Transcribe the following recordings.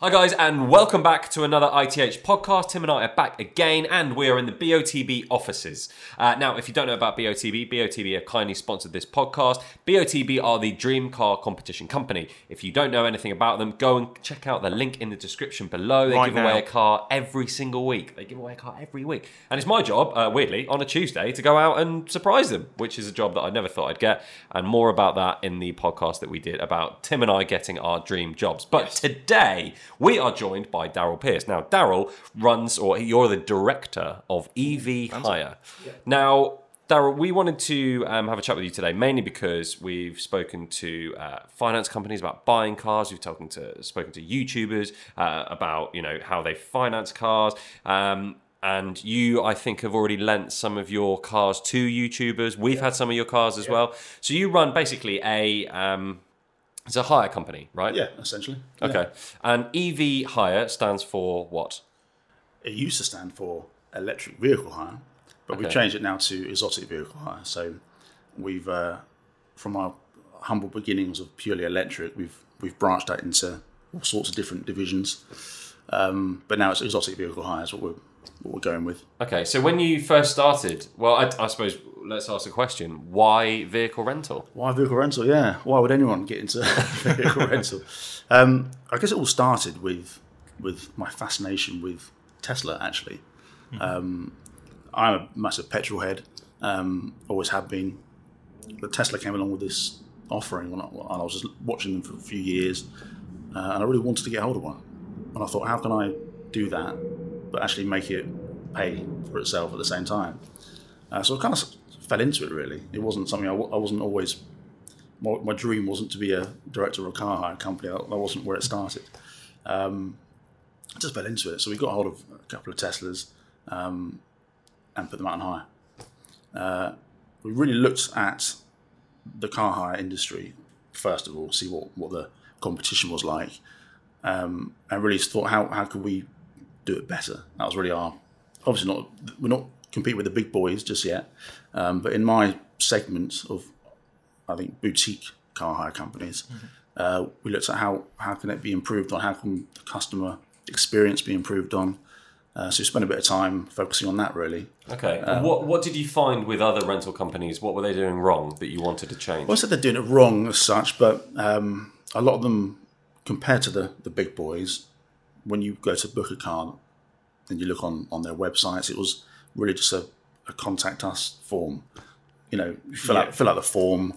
Hi, guys, and welcome back to another ITH podcast. Tim and I are back again, and we are in the BOTB offices. Uh, now, if you don't know about BOTB, BOTB have kindly sponsored this podcast. BOTB are the Dream Car Competition Company. If you don't know anything about them, go and check out the link in the description below. They Right give now. away a car every single week. They give away a car every week. And it's my job, uh, weirdly, on a Tuesday to go out and surprise them, which is a job that I never thought I'd get. And more about that in the podcast that we did about Tim and I getting our dream jobs. But today, we are joined by Daryl Pierce. Now, Daryl runs, or you're the director of EV Hire. Now, Daryl, we wanted to um, have a chat with you today, mainly because we've spoken to uh, finance companies about buying cars. We've spoken to spoken to YouTubers uh, about you know how they finance cars. Um, and you, I think, have already lent some of your cars to YouTubers. We've had some of your cars as well. So you run basically a um, it's a hire company, right? Yeah, essentially. Okay. And EV Hire stands for what? It used to stand for electric vehicle hire, but we've Okay. changed it now to exotic vehicle hire. So we've, uh, from our humble beginnings of purely electric, we've we've branched out into all sorts of different divisions. Um, but now it's exotic vehicle hire is what we're what we're going with. Okay, so when you first started, well, I, I suppose let's ask a question: Why vehicle rental? Why vehicle rental? Yeah, why would anyone get into vehicle rental? Um, I guess it all started with with my fascination with Tesla. Actually, um, I'm a massive petrol head. Um, always have been. But Tesla came along with this offering, when I, and I was just watching them for a few years, uh, and I really wanted to get hold of one. And I thought, how can I do that, but actually make it pay for itself at the same time? Uh, so I kind of fell into it. Really, it wasn't something I, w- I wasn't always my, my dream wasn't to be a director of a car hire company. That, wasn't where it started. Um, I just fell into it. So we got hold of a couple of Teslas um, and put them out on hire. Uh, we really looked at the car hire industry first of all, see what, what the competition was like, um, and really thought how how could we do it better. That was really our obviously not we're not competing with the big boys just yet, um, but in my segment of I think boutique car hire companies. Uh, we looked at how how can it be improved on, how can the customer experience be improved on. Uh, so we spent a bit of time focusing on that really. Okay, and what what did you find with other rental companies? What were they doing wrong that you wanted to change? Well, I said they're doing it wrong as such, but um, a lot of them, compared to the, the big boys, when you go to book a car and you look on, on their websites, it was really just a, a contact us form. You know, fill Yeah. out fill out the form.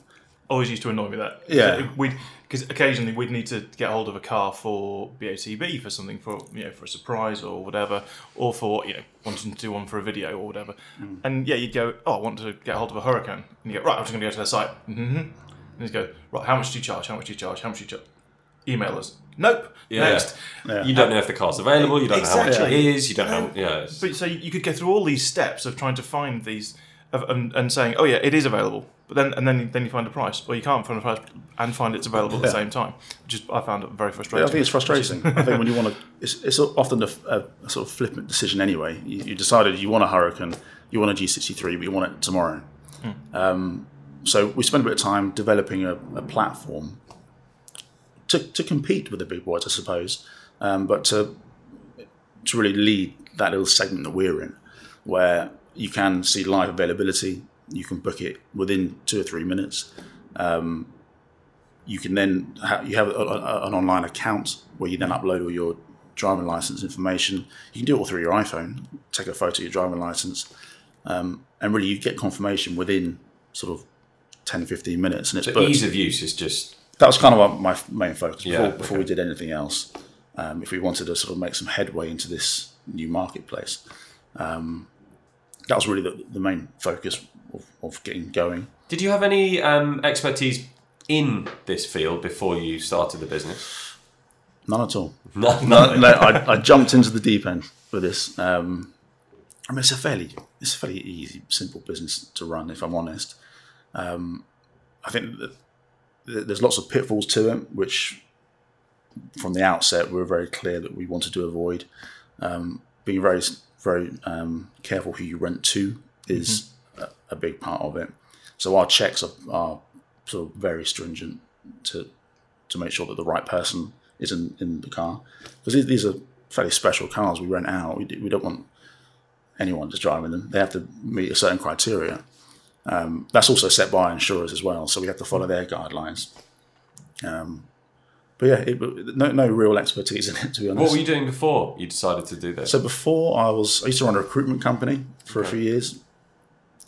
always used to annoy me that. Yeah. We'd because occasionally we'd need to get hold of a car for BOTB for something for you know for a surprise or whatever, or for you know wanting to do one for a video or whatever. And yeah, you'd go, oh, I want to get hold of a Hurricane, and you go, right, I'm just going to go to their site. Mm-hmm. And you go, right, how much do you charge? How much do you charge? How much do you charge? Email us. Nope. Yeah. Next. You don't know if the car's available. You don't know how much it Exactly. is. You don't know. Yeah. But so you could go through all these steps of trying to find these, of, and, and saying, oh yeah, it is available. But then and then then you find a price, or you can't find a price and find it's available at the same time. Which is, I found it very Yeah, frustrating. I think it's frustrating. I think when you want to, it's, it's often a, a, a sort of flippant decision anyway. You, you decided you want a Hurricane, you want a G63, but you want it tomorrow. Um, so we spent a bit of time developing a, a platform to, to compete with the big boys, I suppose, um, but to to really lead that little segment that we're in, where you can see live availability, you can book it within two or three minutes you can then ha- you have a, a, an online account where you then upload all your driving license information. You can do it all through your iPhone. Take a photo of your driving license, um, and really you get confirmation within sort of 10, 15 minutes, and it's booked. ease of use is just That was kind of my main focus before, Yeah, before we did anything else. Um, if we wanted to sort of make some headway into this new marketplace, um, that was really the, the main focus of, of getting going. Did you have any um, expertise in this field before you started the business? None at all. No, no, no I, I jumped into the deep end with this. Um, I mean, it's a fairly, it's a fairly easy, simple business to run, if I'm honest. Um, I think that th- there's lots of pitfalls to it, which from the outset we were very clear that we wanted to avoid. Um, being very, very um, careful who you rent to is a, a big part of it. So our checks are, are sort of very stringent to to make sure that the right person isn't in the car because these, these are fairly special cars we rent out. We, do, we don't want anyone just driving them. They have to meet a certain criteria. Um, that's also set by insurers as well, so we have to follow their guidelines. Um, but yeah, it, no, no real expertise in it to be honest. What were you doing before you decided to do this? So before I was, I used to run a recruitment company for a few years,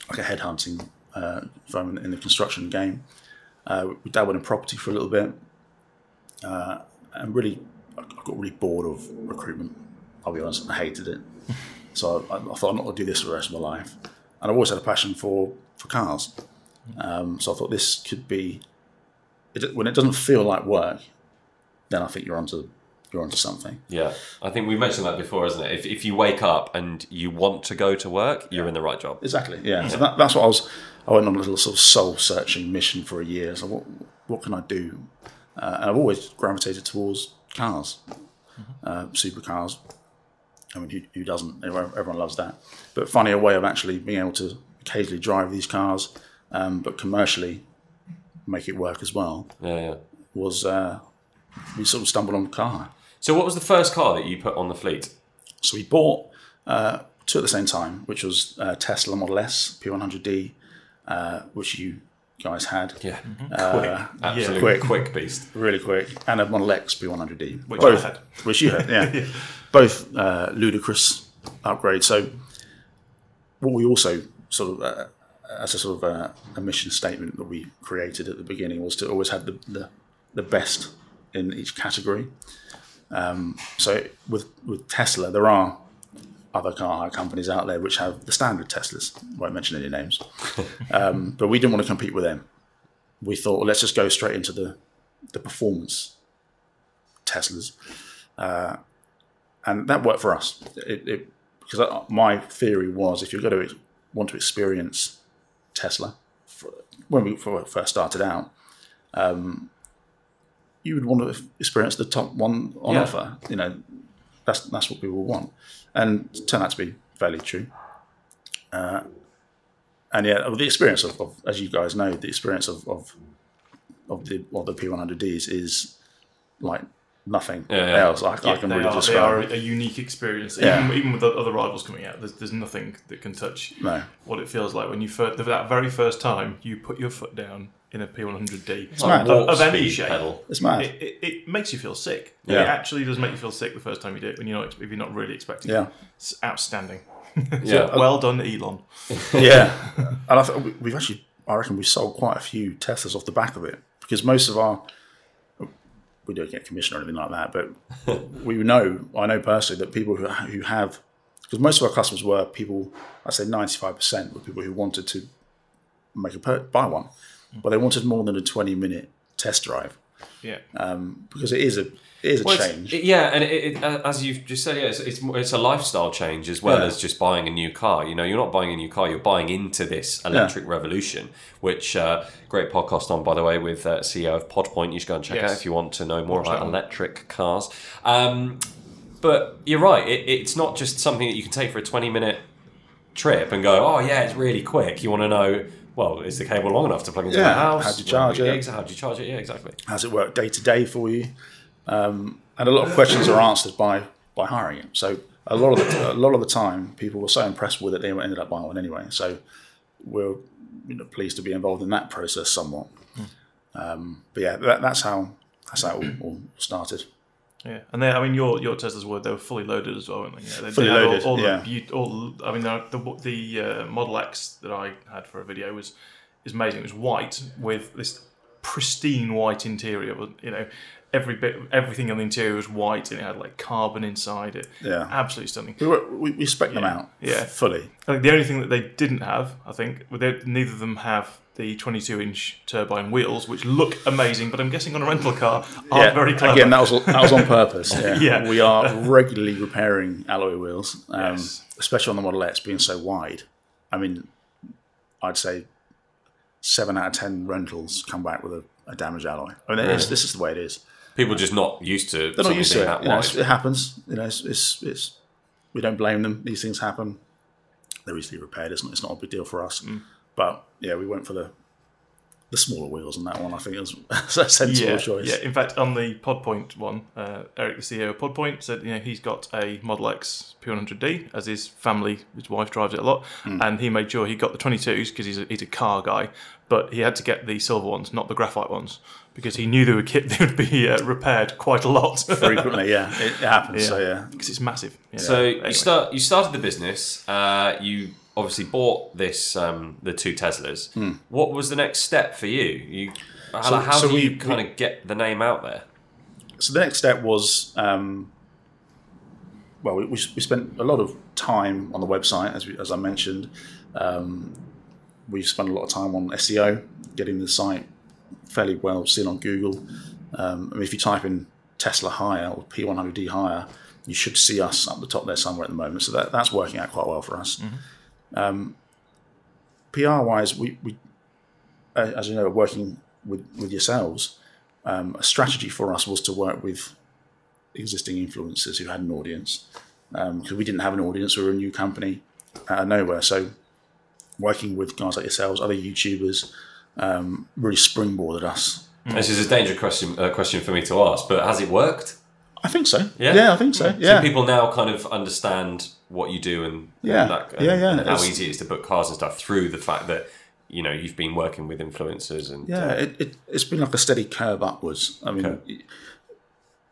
like a headhunting uh, firm in the construction game. Uh, we dabbled in property for a little bit, uh, and really, I got really bored of recruitment. I'll be honest, I hated it. so I, I thought I'm not going to do this for the rest of my life. And I've always had a passion for for cars. Um, so I thought this could be it, when it doesn't feel like work, then I think you're onto you're onto something. yeah, I think we mentioned that before, isn't it? If, if you wake up and you want to go to work, you're in the right job. Exactly. Yeah. So that, that's what I was. I went on a little sort of soul searching mission for a year. So what what can I do? Uh, and I've always gravitated towards cars, uh, supercars. I mean, who, who doesn't? Everyone, loves that. But finding a way of actually being able to occasionally drive these cars, um, but commercially make it work as well Yeah, yeah. was uh, we sort of stumbled on the car. So, what was the first car that you put on the fleet? So we bought uh, two at the same time, which was uh, Tesla Model S P100D, uh, which you guys had. Yeah, Uh, absolutely Quick. quick beast. really quick, and a Model X P100D, Which both, I had. which you had, yeah, both uh, ludicrous upgrades. So, what we also sort of, uh, as a sort of uh, a mission statement that we created at the beginning, was to always have the the, the best in each category. Um, so, with with Tesla, there are other car hire companies out there which have the standard Teslas. Won't mention any names, um, but we didn't want to compete with them. We thought, well, let's just go straight into the the performance Teslas, uh, and that worked for us. It, it, because I- my theory was, if you're going to want to experience Tesla, for, when we first started out, um, you would want to experience the top one on Yeah. offer. You know, that's that's what people want, and it turned out to be fairly true. Uh, and yeah, the experience of, of, as you guys know, the experience of of, of the of the P100Ds is like nothing Yeah, yeah. else I, I can they, really are, they describe. are a unique experience. Yeah. Even, even with the other rivals coming out, there's, there's nothing that can touch No. what it feels like when you first, that very first time you put your foot down in a P100D It's mad. of, of any shape. pedal. It's mad. It, it, it makes you feel sick. Yeah. It actually does make you feel sick the first time you do it when you're not if you're not really expecting Yeah. it. It's outstanding. Yeah. well done, Elon. yeah, and I th- we've actually, I reckon, we've sold quite a few Teslas off the back of it because most of our, we don't get commission or anything like that, but we know, I know personally that people who who have, because most of our customers were people, I say ninety five percent were people who wanted to make a per- buy one, but they wanted more than a twenty minute test drive Yeah. because it is a it is a Well, change. it- yeah, and it, it, uh, as you've just said, yeah, it's, it's it's a lifestyle change as well Yeah. as just buying a new car. You know, you're not buying a new car; you're buying into this electric revolution. Which uh, great podcast on, by the way, with uh, CEO of Podpoint. You should go and check Yes. out if you want to know more Watch about electric cars. Um, but you're right; it, it's not just something that you can take for a 20 minute trip and go, "Oh yeah, it's really quick." You want to know. Well, is the cable long enough to plug into Yeah, my house? how do you charge Well, it? exa- How do you charge it? Yeah, exactly. How's it work day to day for you? Um, and a lot of questions are answered by by hiring it. So a lot of the a lot of the time, people were so impressed with it they ended up buying one anyway. So we're you know, pleased to be involved in that process somewhat. Um, but yeah, that, that's how that's how it all, all started. Yeah, and they, I mean, your your Teslas were they were fully loaded as well, weren't they? Yeah, they, Fully they loaded, All, all yeah. the all, I mean, the the, the uh, Model X that I had for a video was is amazing. It was white with this pristine white interior. You know, every bit, everything on the interior was white, and it had like carbon inside it. Yeah. absolutely stunning. We, were, we, we spec them out Yeah. fully. I think the only thing that they didn't have, I think, neither of them have the 22 inch turbine wheels, which look amazing, but I'm guessing on a rental car aren't very clever. Again, that was that was on purpose. Yeah. Yeah. we are regularly repairing alloy wheels, um, Yes. especially on the Model X being so wide. I mean, I'd say seven out of ten rentals come back with a, a damaged alloy. I mean, it's, this is the way it is. People just not used to. They're not used to it. That You know, it happens. You know, it's, it's it's we don't blame them. These things happen. They're easily repaired. It's not, it's not a big deal for us. Mm. But yeah, we went for the the smaller wheels on that one. I think it was a sensible yeah, choice. Yeah, in fact, on the Podpoint one, uh, Eric, the CEO of Podpoint, said you know he's got a Model X P100D as his family, his wife drives it a lot, Hmm. and he made sure he got the 22s because he's a, he's a car guy, but he had to get the silver ones, not the graphite ones, because he knew they would kit they would be uh, repaired quite a lot Frequently, yeah, it, it happens. So yeah, because it's massive. Yeah. So Anyway. you start you started the business. Uh, you obviously bought this um, the two Teslas. What was the next step for you? You how. So- how so do you we- kind of get the name out there? so the next step was um, well we, we we spent a lot of time on the website as, we, as i mentioned um, we spent a lot of time on seo getting the site fairly well seen on google um, I mean, if you type in tesla hire or p100d hire you should see us up the top there somewhere at the moment so that, that's working out quite well for us um, pr wise we, we uh, as you know working with, with yourselves um, a strategy for us was to work with existing influencers who had an audience because we didn't have an audience. We were a new company out of nowhere. So working with guys like yourselves, other YouTubers, um, really springboarded us. This is a dangerous question uh, question for me to ask, but has it worked? I think so. Yeah? Yeah, I think so. Yeah. So people now kind of understand what you do and Yeah. and that, and, Yeah, yeah. and how It's- easy it is to book cars and stuff through the fact that you know you've been working with influencers and Yeah, uh, it, it, it's been like a steady curve upwards. I mean, Okay.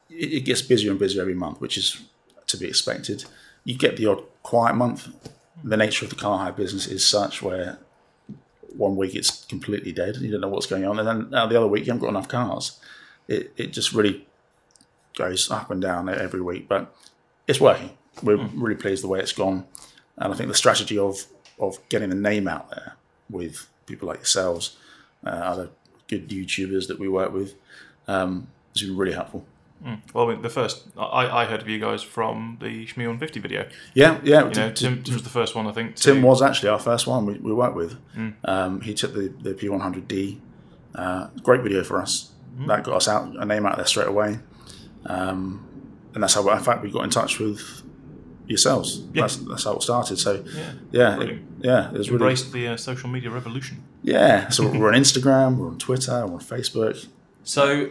it, it gets busier and busier every month, which is to be expected. You get the odd quiet month. The nature of the car hire business is such where one week it's completely dead and you don't know what's going on, and then now the other week you haven't got enough cars. It, it just really goes up and down every week, but it's working. We're really pleased the way it's gone, and I think the strategy of of getting the name out there with people like yourselves, uh, other good YouTubers that we work with, um, has been really helpful. well, I mean, the first I, I heard of you guys from the Shmee150 video. Yeah, yeah. You know, Tim, Tim was the first one I think. To, Tim was actually our first one we, we worked with. Um, he took the, the P100D. Uh, great video for us. That got us out a name out there straight away. Um, and that's how, in fact, we got in touch with yourselves. That's, that's how it started. So, Yeah. yeah, it, yeah, it was really. embraced the uh, social media revolution. Yeah, so we're on Instagram, we're on Twitter, we're on Facebook. So,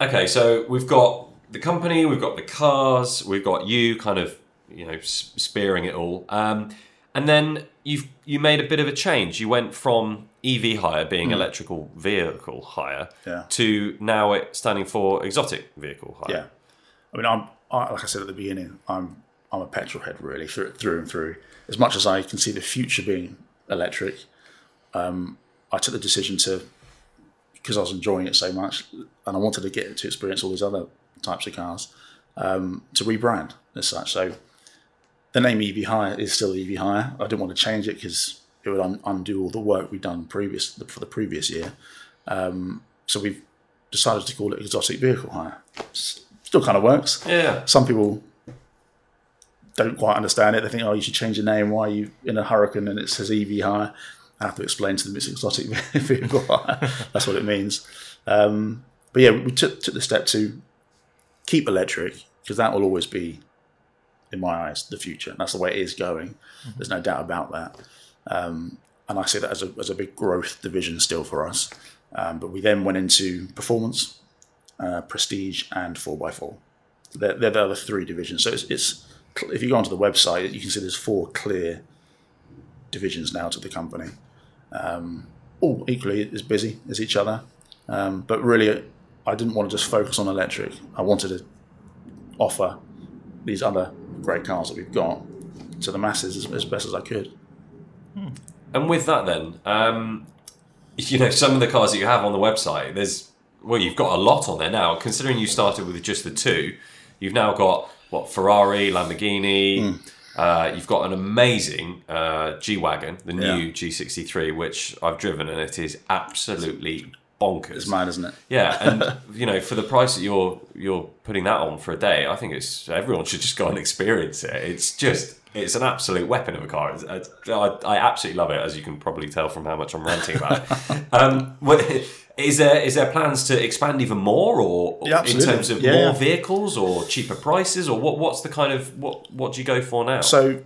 okay, so we've got the company, we've got the cars, we've got you kind of, you know, spearing it all. Um, and then you've you made a bit of a change. You went from EV hire being electrical vehicle hire Yeah. to now it standing for exotic vehicle hire. Yeah, I mean, I'm I, like I said at the beginning, I'm I'm a petrol head really through through and through. As much as I can see the future being electric, um, I took the decision to because I was enjoying it so much, and I wanted to get to experience all these other types of cars um, to rebrand as such. So the name EV Hire is still EV Hire. I didn't want to change it because it would un- undo all the work we've done previous for the previous year. Um, so we've decided to call it Exotic Vehicle Hire. Still kind of works. Yeah. Some people don't quite understand it. They think, oh, you should change your name. Why are you in a hurricane and it says EV hire? I have to explain to them it's exotic vehicle hire. That's what it means. Um, but yeah, we took, took the step to keep electric because that will always be, in my eyes, the future. That's the way it is going. There's no doubt about that. Um, and I see that as a, as a big growth division still for us. Um, but we then went into performance, uh, prestige, and 4x4. They're, they're the other three divisions. So it's, it's if you go onto the website, you can see there's four clear divisions now to the company. Um, all equally as busy as each other, um, but really, I didn't want to just focus on electric. I wanted to offer these other great cars that we've got to the masses as, as best as I could. And with that, then, um, you know, some of the cars that you have on the website, there's well, you've got a lot on there now. Considering you started with just the two, you've now got what Ferrari, Lamborghini. Uh, you've got an amazing uh, G wagon, the new Yeah. G63, which I've driven, and it is absolutely bonkers. It's mad, isn't it? Yeah, and you know, for the price that you're you're putting that on for a day, I think it's everyone should just go and experience it. It's just it's an absolute weapon of a car. It's, I, I absolutely love it, as you can probably tell from how much I'm ranting about it. Um, what, is there is there plans to expand even more, or Yeah, in terms of Yeah, more yeah. vehicles or cheaper prices, or what what's the kind of what what do you go for now? So,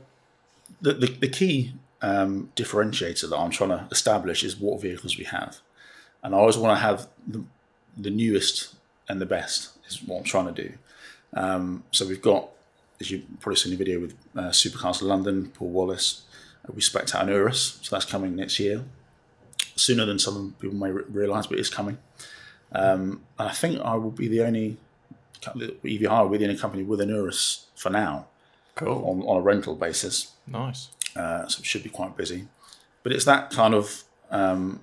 the, the, the key um, differentiator that I'm trying to establish is what vehicles we have. And I always want to have the, the newest and the best is what I'm trying to do. Um, so we've got, as you've probably seen the video with uh, Supercars London, Paul Wallace. Uh, we spec out an Urus, so that's coming next year, sooner than some people may re- realise, but it's coming. Um, and I think I will be the only EV Hire will be the company with an Urus for now Cool. on, on a rental basis Nice. uh, so it should be quite busy. But it's that kind of um,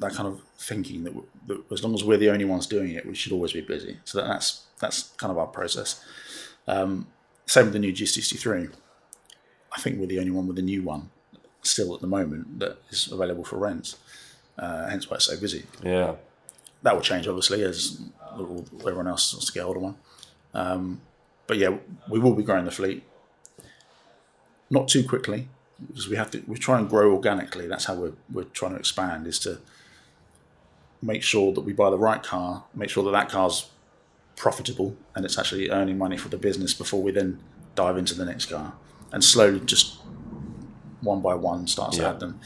that kind of thinking that, that as long as we're the only ones doing it, we should always be busy. So that, that's that's kind of our process. Um, same with the new G63. I think we're the only one with a new one still at the moment that is available for rent. Uh, hence why it's so busy. Yeah. That will change obviously as everyone else wants to get hold of one. Um, but yeah, we will be growing the fleet. Not too quickly, because we have to. We try and grow organically. That's how we're we're trying to expand. Is to make sure that we buy the right car, make sure that that car's profitable and it's actually earning money for the business before we then dive into the next car, and slowly just one by one start to add them.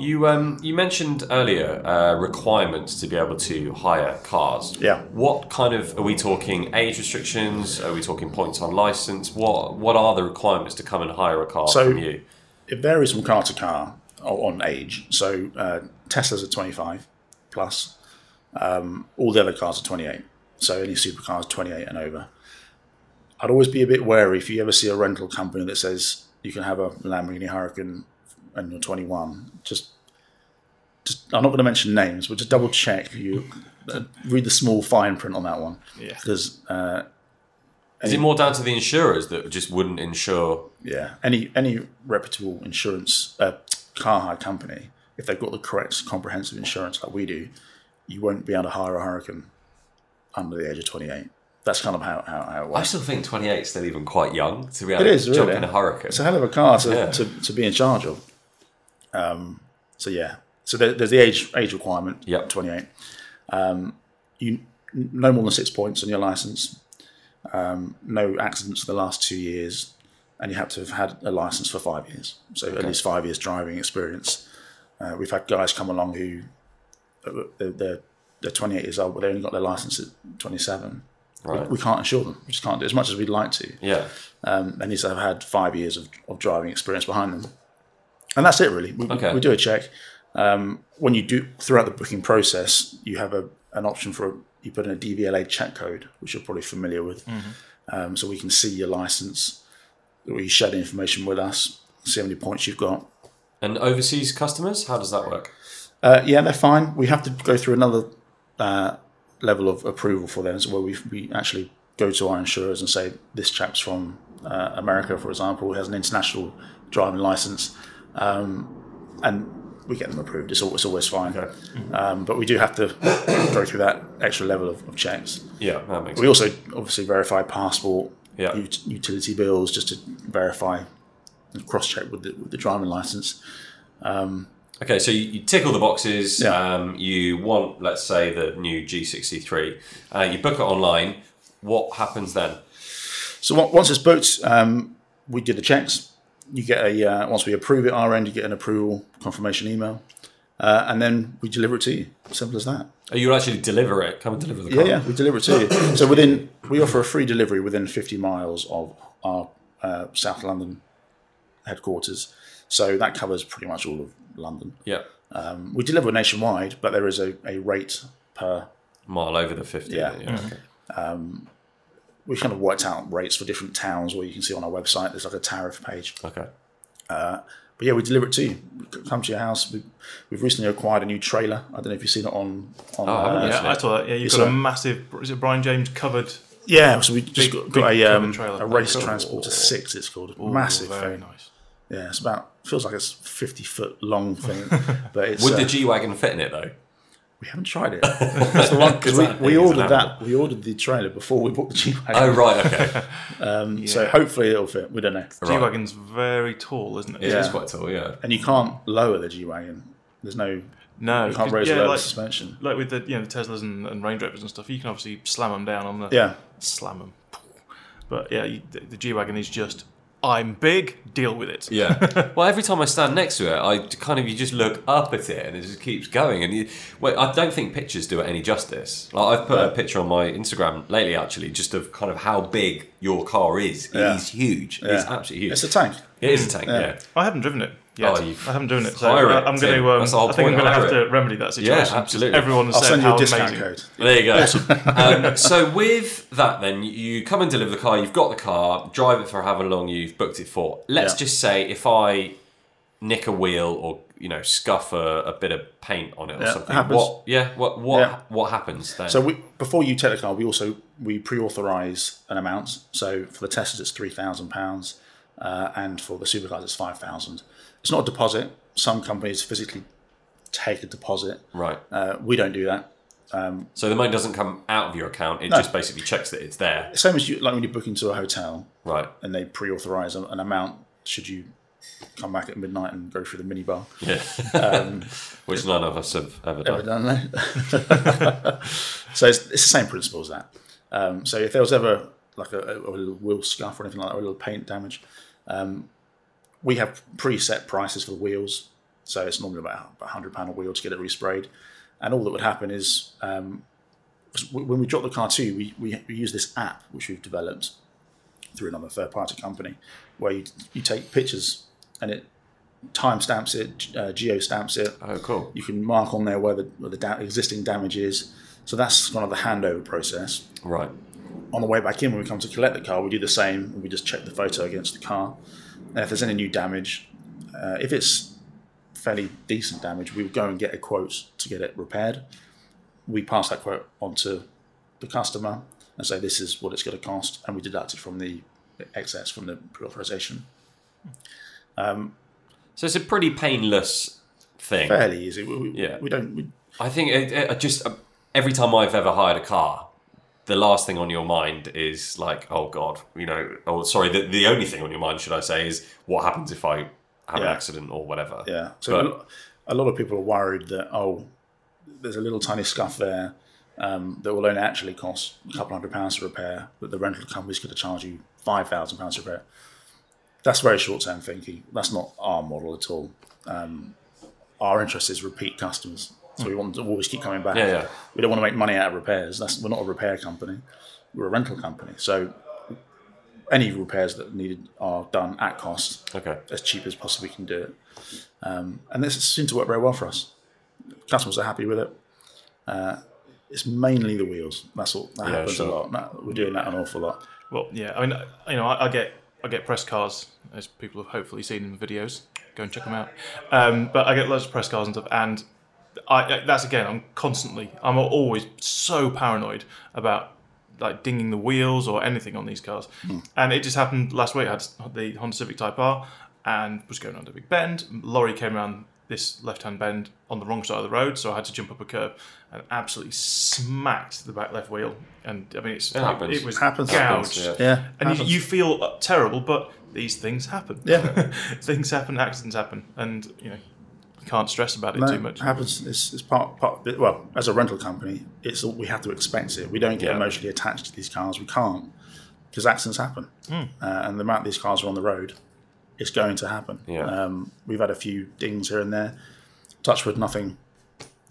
You um you mentioned earlier uh, requirements to be able to hire cars. Yeah. What kind of are we talking? Age restrictions? Are we talking points on license? What What are the requirements to come and hire a car So- from you? it varies from car to car on age. So uh, Teslas are 25 plus. Um, all the other cars are 28. So any supercars 28 and over. I'd always be a bit wary if you ever see a rental company that says you can have a Lamborghini Huracan and you're 21. Just, just I'm not going to mention names, but just double check you uh, read the small fine print on that one Yeah. because uh, Is it more down to the insurers that just wouldn't insure? yeah, any any reputable insurance uh, car hire company, if they've got the correct comprehensive insurance like we do, you won't be able to hire a Hurricane under the age of twenty eight. That's kind of how, how, how it I still think 28 is still even quite young to be able It to is jump really. in a hurricane. It's a hell of a car to, Yeah. to, to be in charge of. Um, so yeah, so there, there's the age age requirement. Yep. twenty eight. Um, you no more than six points on your license. Um, no accidents for the last two years, and you have to have had a license for five years. So at least five years driving experience. Uh, we've had guys come along who uh, they're, they're, they're 28 years old, but they only got their license at 27. Right. We can't insure them. We just can't do as much as we'd like to Yeah. um, they need to have had five years of, of driving experience behind them. And that's it, really. We, Okay. we do a check. Um, when you do throughout the booking process, you have a, an option for you put in a DVLA check code, which you're probably familiar with. Um, so we can see your license, we share the information with us, see how many points you've got. And overseas customers, how does that work? Uh, yeah, they're fine. We have to go through another uh, level of approval for them, so where we we actually go to our insurers and say this chap's from uh, America, for example, he has an international driving license, um, and we get them approved. It's, it's always fine, um, but we do have to go through that extra level of, of checks. Yeah, that makes We sense. also obviously verify passport, Yeah. ut- utility bills, just to verify and cross check with the, with the driving license. Okay, so you, you tick all the boxes. Yeah. Um, you want, let's say, the new G63. Uh, you book it online. What happens then? So on- once it's booked, um, we do the checks. You get a uh, once we approve it our end, you get an approval confirmation email, uh, and then we deliver it to you. Simple as that. Oh, you actually deliver it. Come and deliver the Yeah, car. yeah, yeah, we deliver it to you. So within we offer a free delivery within 50 miles of our uh, South London headquarters. So that covers pretty much all of London. Yeah. Um, we deliver nationwide, but there is a, a rate per Mile over the 50. Yeah. okay. we kind of worked out rates for different towns where you can see on our website there's like a tariff page Okay. But yeah, we deliver it to you. Come to your house. We, we've recently acquired a new trailer. I don't know if you've seen it on. on Oh, uh, Yeah, Actually. I saw that. Yeah, you've It's got a, a- massive. Is it Brian James covered? yeah. So we just Big- got, got a, um, a race Cool. transporter six. It's called Ooh, massive Very thing. nice. Yeah, it's about feels like it's fifty foot long thing, but it's Would uh, the G Wagon fit in it, though? We haven't tried it. That's the one because we, we thing is an ordered that. We ordered the trailer before we bought the G wagon. Oh, right. Okay. Um, so hopefully it'll fit. We don't know. G wagon's very tall, isn't it? It Yeah. is quite tall, yeah. And you can't lower the G wagon. There's no. No, You can't 'cause- raise yeah, or lower like, the suspension. like with the you know the Teslas and, and Range Rovers and stuff, you can obviously slam them down on the Yeah. slam them. But yeah, you, the, the G wagon is just I'm big, deal with it. Yeah. well, every time I stand next to it, I kind of you just look up at it and it just keeps going. And you, well, I don't think pictures do it any justice. Like I've put a picture on my Instagram lately, actually, just of kind of how big your car is. Yeah. It is huge. It's Yeah. absolutely huge. It's a tank. It is a tank. Yeah. I haven't driven it yet. Oh, you've- I haven't driven it, so Hire I- it, I'm going Tim. to. Um, That's the whole I think I'm point, going to have hire to remedy that situation. Yeah, absolutely. Everyone has I'll said send you how a discount amazing. code. There you go. um, so with that, then you come and deliver the car. You've got the car. Drive it for however long you've booked it for. Let's Yeah. just say if I nick a wheel or you know scuff a, a bit of paint on it or Yeah, something. happens. What? Yeah. What? What? Yeah. What happens then? So we, before you take the car, we also we pre-authorize an amount. So for the Teslas, it's three thousand pounds, uh, and for the supercars, it's five thousand. It's not a deposit. Some companies physically take a deposit. right. Uh, we don't do that. So the money doesn't come out of your account. It No. just basically checks that it's there. Same as you like when you book into a hotel Right. and they pre-authorize an, an amount. Should you come back at midnight and go through the minibar? Yeah. Which none of us have ever Ever done. done so it's, it's the same principle as that. Um, so if there was ever like a, a little wheel scuff or anything like that, or a little paint damage, um, we have preset prices for the wheels. So it's normally about a hundred pound a wheel to get it resprayed, and all that would happen is um, when we drop the car to we, we, we use this app which we've developed through another third party company, where you, you take pictures and it time stamps it, uh, geo stamps it, Oh, cool. you can mark on there where the, where the da- existing damage is. So that's kind of the handover process. Right. On the way back in, when we come to collect the car, we do the same. and We just check the photo against the car. And if there's any new damage, uh, if it's fairly decent damage, we would go and get a quote to get it repaired. We pass that quote on to the customer and say this is what it's going to cost, and we deduct it from the excess from the pre-authorization. So it's a pretty painless thing. Fairly easy. We, we, Yeah. we don't. We, I think it, it, just uh, every time I've ever hired a car, the last thing on your mind is like, oh god, you know, oh sorry, the, the only thing on your mind, should I say, is what happens if I have an accident or whatever. Yeah. So But- a lot of people are worried that oh, there's a little tiny scuff there um, that will only actually cost a couple hundred pounds to repair, but the rental company's going to charge you five thousand pounds to repair. That's very short-term thinking. That's not our model at all. Um, our interest is repeat customers, so we want them to always keep coming back. Yeah, yeah. We don't want to make money out of repairs. That's we're not a repair company. We're a rental company. So any repairs that needed are done at cost Okay. as cheap as possibly we can do it. Um, and this seems to work very well for us. Customers are happy with it. Uh, it's mainly the wheels. That's all. That Yeah, happens sure. a lot. That- we're doing that an awful lot. Well, yeah. I mean, you know, I, I get I get press cars as people have hopefully seen in the videos. Go and check them out. Um, but I get loads of press cars and stuff, and I that's again. I'm constantly. I'm always so paranoid about like dinging the wheels or anything on these cars. And it just happened last week. I had the Honda Civic Type R and was going under a big bend. Lorry came around this left-hand bend on the wrong side of the road, so I had to jump up a curb and absolutely smacked the back left wheel. And I mean, it's, It happens. it was Happens. gouged. Happens, Yeah. And you, you feel uh, terrible, but these things happen. Yeah. things happen, accidents happen, and you know you can't stress about it No, too much. It happens. It's, it's part, part. Well, as a rental company, it's we have to expect it. We don't get Yeah. emotionally attached to these cars. We can't because accidents happen, uh, and the amount these cars are on the road, it's going to happen. Yeah. Um, we've had a few dings here and there. Touchwood, nothing,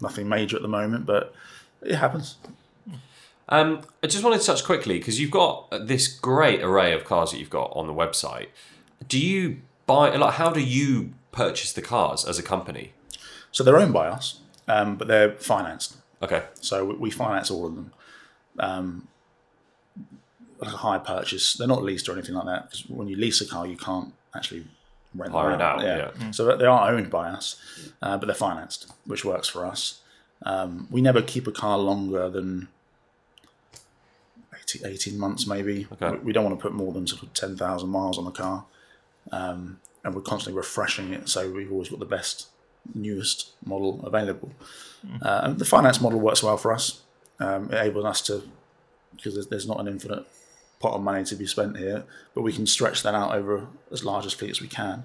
nothing major at the moment, but it happens. Um, I just wanted to touch quickly because you've got this great array of cars that you've got on the website. Do you buy a like how do you purchase the cars as a company? So they're owned by us, um, but they're financed. Okay. So we- we finance all of them. Um, like a hire purchase. They're not leased or anything like that because when you lease a car, you can't actually rent them Hire it out, yeah. So they are owned by us, uh, but they're financed, which works for us. Um, we never keep a car longer than 18, 18 months, maybe. Okay. We, we don't want to put more than sort of 10,000 miles on the car. Um, and we're constantly refreshing it, so we've always got the best, newest model available. Uh, and the finance model works well for us. Um, it enables us to, because there's, there's not an infinite pot of money to be spent here, but we can stretch that out over as large a fleet as we can.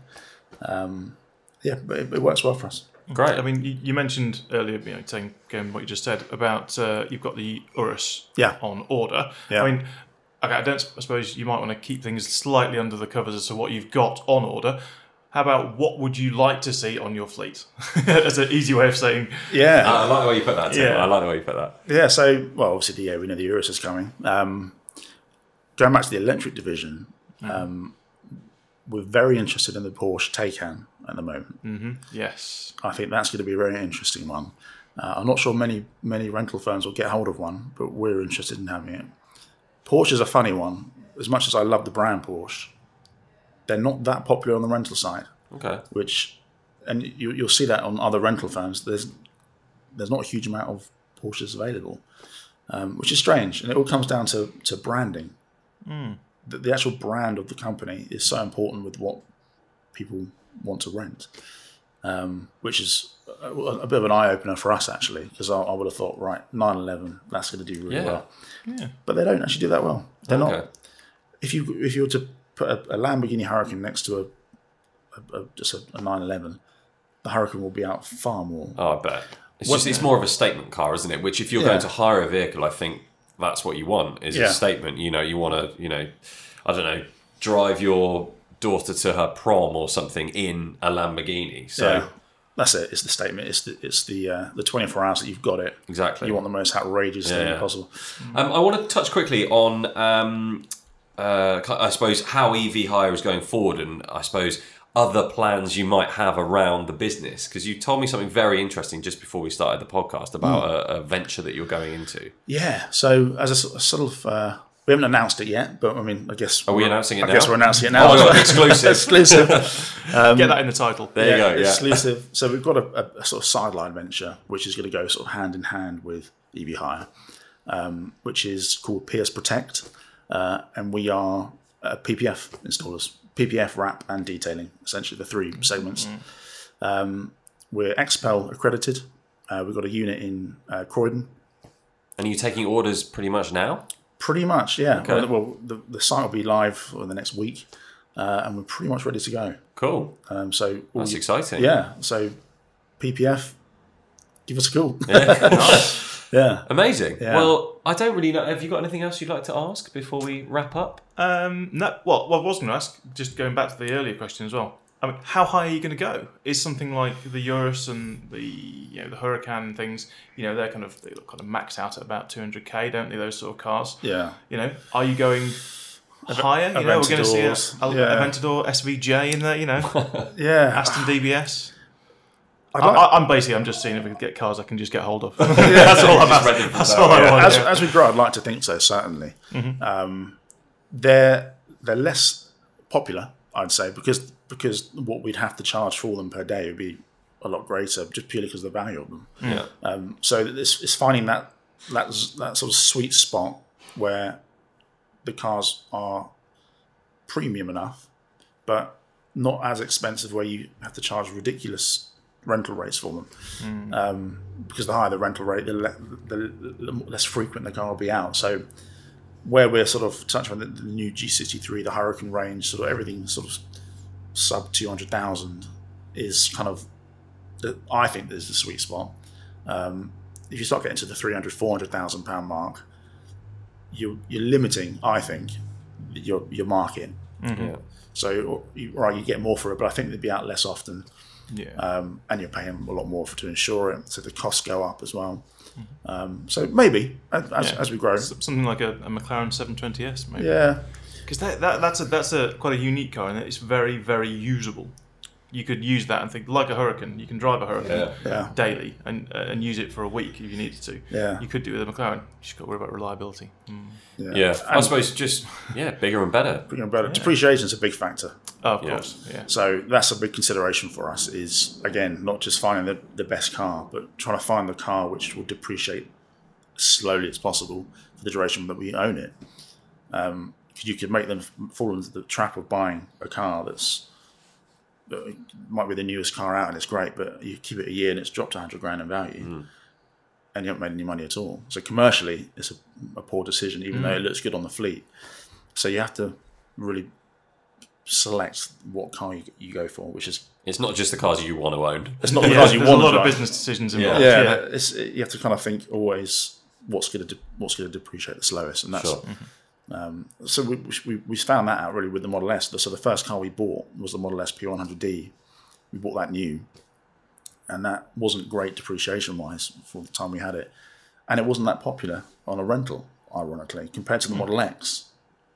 Um, yeah, but it, it works well for us. Great. I mean, you, you mentioned earlier, you know, saying again what you just said about uh, you've got the Urus Yeah. on order. Yeah. I mean, okay, I don't. I suppose you might want to keep things slightly under the covers as to what you've got on order. How about what would you like to see on your fleet? That's an easy way of saying. Yeah, I like the way you put that. Tim. Yeah. I like the way you put that. yeah. So, well, obviously, yeah, we know the Urus is coming. Um, going back to the electric division, um, we're very interested in the Porsche Taycan at the moment. Yes. I think that's going to be a very interesting one. Uh, I'm not sure many many rental firms will get hold of one, but we're interested in having it. Porsche is a funny one. As much as I love the brand Porsche, they're not that popular on the rental side. Okay. Which, and you, you'll see that on other rental firms. There's there's not a huge amount of Porsches available, um, which is strange, and it all comes down to to branding. The, the actual brand of the company is so important with what people want to rent um, which is a, a bit of an eye opener for us actually, because I, I would have thought, right, 911, that's going to do really Yeah. well. But they don't actually do that well. They're Okay. not. If you if you were to put a, a Lamborghini Hurricane next to a, a, just a, a 911, the Hurricane will be out far more. Oh, I bet. It's just it's more of a statement car, isn't it? Which, if you're Yeah. going to hire a vehicle, I think that's what you want is Yeah. a statement. You know, you want to, you know, I don't know, drive your daughter to her prom or something in a Lamborghini. So yeah, that's it. It's the statement. It's the it's the uh, the 24 hours that you've got it. exactly. You want the most outrageous thing yeah. possible. Um, I want to touch quickly on, um, uh, I suppose, how EV hire is going forward, and I suppose other plans you might have around the business. Because you told me something very interesting just before we started the podcast about a, a venture that you're going into. Yeah. So as a, sort of- sort of, uh, we haven't announced it yet, but I mean, I guess Are we announcing it I now? guess we're announcing it now. Oh, my God, exclusive. exclusive. Get that in the title. There you go. Yeah. exclusive. So we've got a, a, a sort of sideline venture, which is going to go sort of hand in hand with EV Hire, um, which is called Pierce Protect, uh, and we are uh, PPF installers, PPF wrap and detailing, essentially the three segments. Um, we're XPEL accredited. Uh, we've got a unit in uh, Croydon. And are you taking orders pretty much now? Pretty much, yeah. Okay. Well, well, the, the site will be live in the next week, uh, and we're pretty much ready to go. Cool. Um, so all That's you- exciting. Yeah. So PPF, give us a call. Yeah. Nice. yeah. Amazing. Yeah. Well, I don't really know. Have you got anything else you'd like to ask before we wrap up? Um, no, well, what I was going to ask, just going back to the earlier question as well. I mean, how high are you going to go? Is something like the Urus and the you know the Huracan things, you know, they're kind of they look kind of maxed out at about 200k, don't they? Those sort of cars. Yeah. You know, are you going higher? You know, we're going to see a, a yeah. Aventador SVJ in there. You know, Yeah. Aston DBS. I'd I, like- I, I'm basically I'm just seeing if we can get cars I can just get hold of. That's all I'm Just asking. That's that, all I want. as, as we grow, I'd like to think so. Certainly, um, they're they're less popular, I'd say, because because what we'd have to charge for them per day would be a lot greater, just purely because of the value of them. Yeah. Um, so it's, it's finding that that that sort of sweet spot where the cars are premium enough, but not as expensive where you have to charge ridiculous rental rates for them. Um, because the higher the rental rate, the, le- the, the less frequent the car will be out. So where we're sort of touching on the, the new G63, the Hurricane range, sort of everything sort of sub 200,000 is kind of, the, I think is the sweet spot. Um, if you start getting to the 300, 400,000 pound mark, you, you're limiting, I think, your, your market. Yeah. So, right, you get more for it, but I think they'd be out less often Yeah. um, and you're paying a lot more for to insure it, so the costs go up as well. Um, so maybe as, as, Yeah. as we grow, Something like a, a McLaren 720S, maybe. yeah, Because that, that that's a that's a quite a unique car, and it's very very usable. You could use that and think like a Hurricane. You can drive a Hurricane Yeah. yeah, daily and uh, and use it for a week if you needed to. Yeah. You could do it with a McLaren. You just got to worry about reliability. Mm. yeah. Yeah. I suppose just yeah, bigger and better. you know, but depreciation's a big factor. Oh, of Yeah. course, yeah. So that's a big consideration for us. Is again not just finding the, the best car, but trying to find the car which will depreciate slowly as possible for the duration that we own it. Um, 'cause you could make them fall into the trap of buying a car that's that might be the newest car out and it's great, but you keep it a year and it's dropped 100 grand in value. Hmm. And you haven't made any money at all. So commercially, it's a, a poor decision, even hmm. though it looks good on the fleet. So you have to really select what car you, you go for, which is It's not just the cars you want to own. it's not the Yeah, cars you there's want a lot to of drive. business decisions involved. Yeah, Yeah, It's, you have to kind of think always what's going to de- what's going to depreciate the slowest, and that's Sure. Mm-hmm. Um, so we, we, we found that out really with the Model S. So the first car we bought was the Model S P100D. We bought that new, and that wasn't great depreciation wise for the time we had it, and it wasn't that popular on a rental, ironically, compared to the Model X,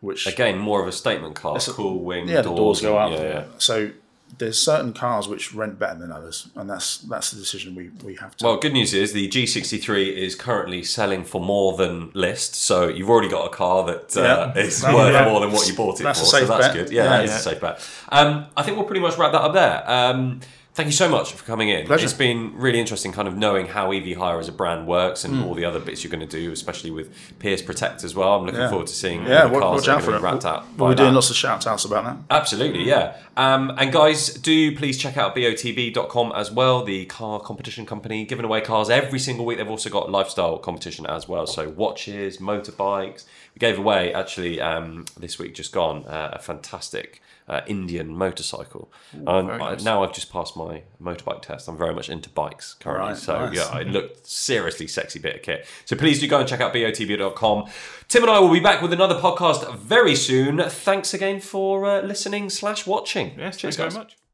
which Again, more of a statement car. cool wing. yeah, the doors go up. Yeah, yeah. So there's certain cars which rent better than others, and that's that's the decision we, we have to. Well, good news is the G63 is currently selling for more than list, so you've already got a car that uh, Yeah. is worth yeah. more than what you bought it That's for. a safe so that's bet. good. Yeah, Yeah. that is a safe bet. Um, I think we'll pretty much wrap that up there. Um, thank you so much for coming in. Pleasure. It's been really interesting, kind of knowing how EV Hire as a brand works and all the other bits you're going to do, especially with Pierce Protect as well. I'm looking Yeah. forward to seeing yeah, all the cars watch that are out for going to it. be wrapped out. We'll, by we're doing that. lots of shout outs about that. Absolutely, yeah. Um, and guys, do please check out BOTB.com as well, the car competition company, giving away cars every single week. They've also got lifestyle competition as well, so watches, motorbikes. Gave away actually um, this week, just gone, uh, a fantastic uh, Indian motorcycle. Um, very I- nice. now I've just passed my motorbike test. I'm very much into bikes currently, Right, so nice. yeah, it looked seriously sexy bit of kit. So please do go and check out BOTB.com. Tim and I will be back with another podcast very soon. Thanks again for uh, listening slash watching. Yes, Cheers, thanks guys. very much.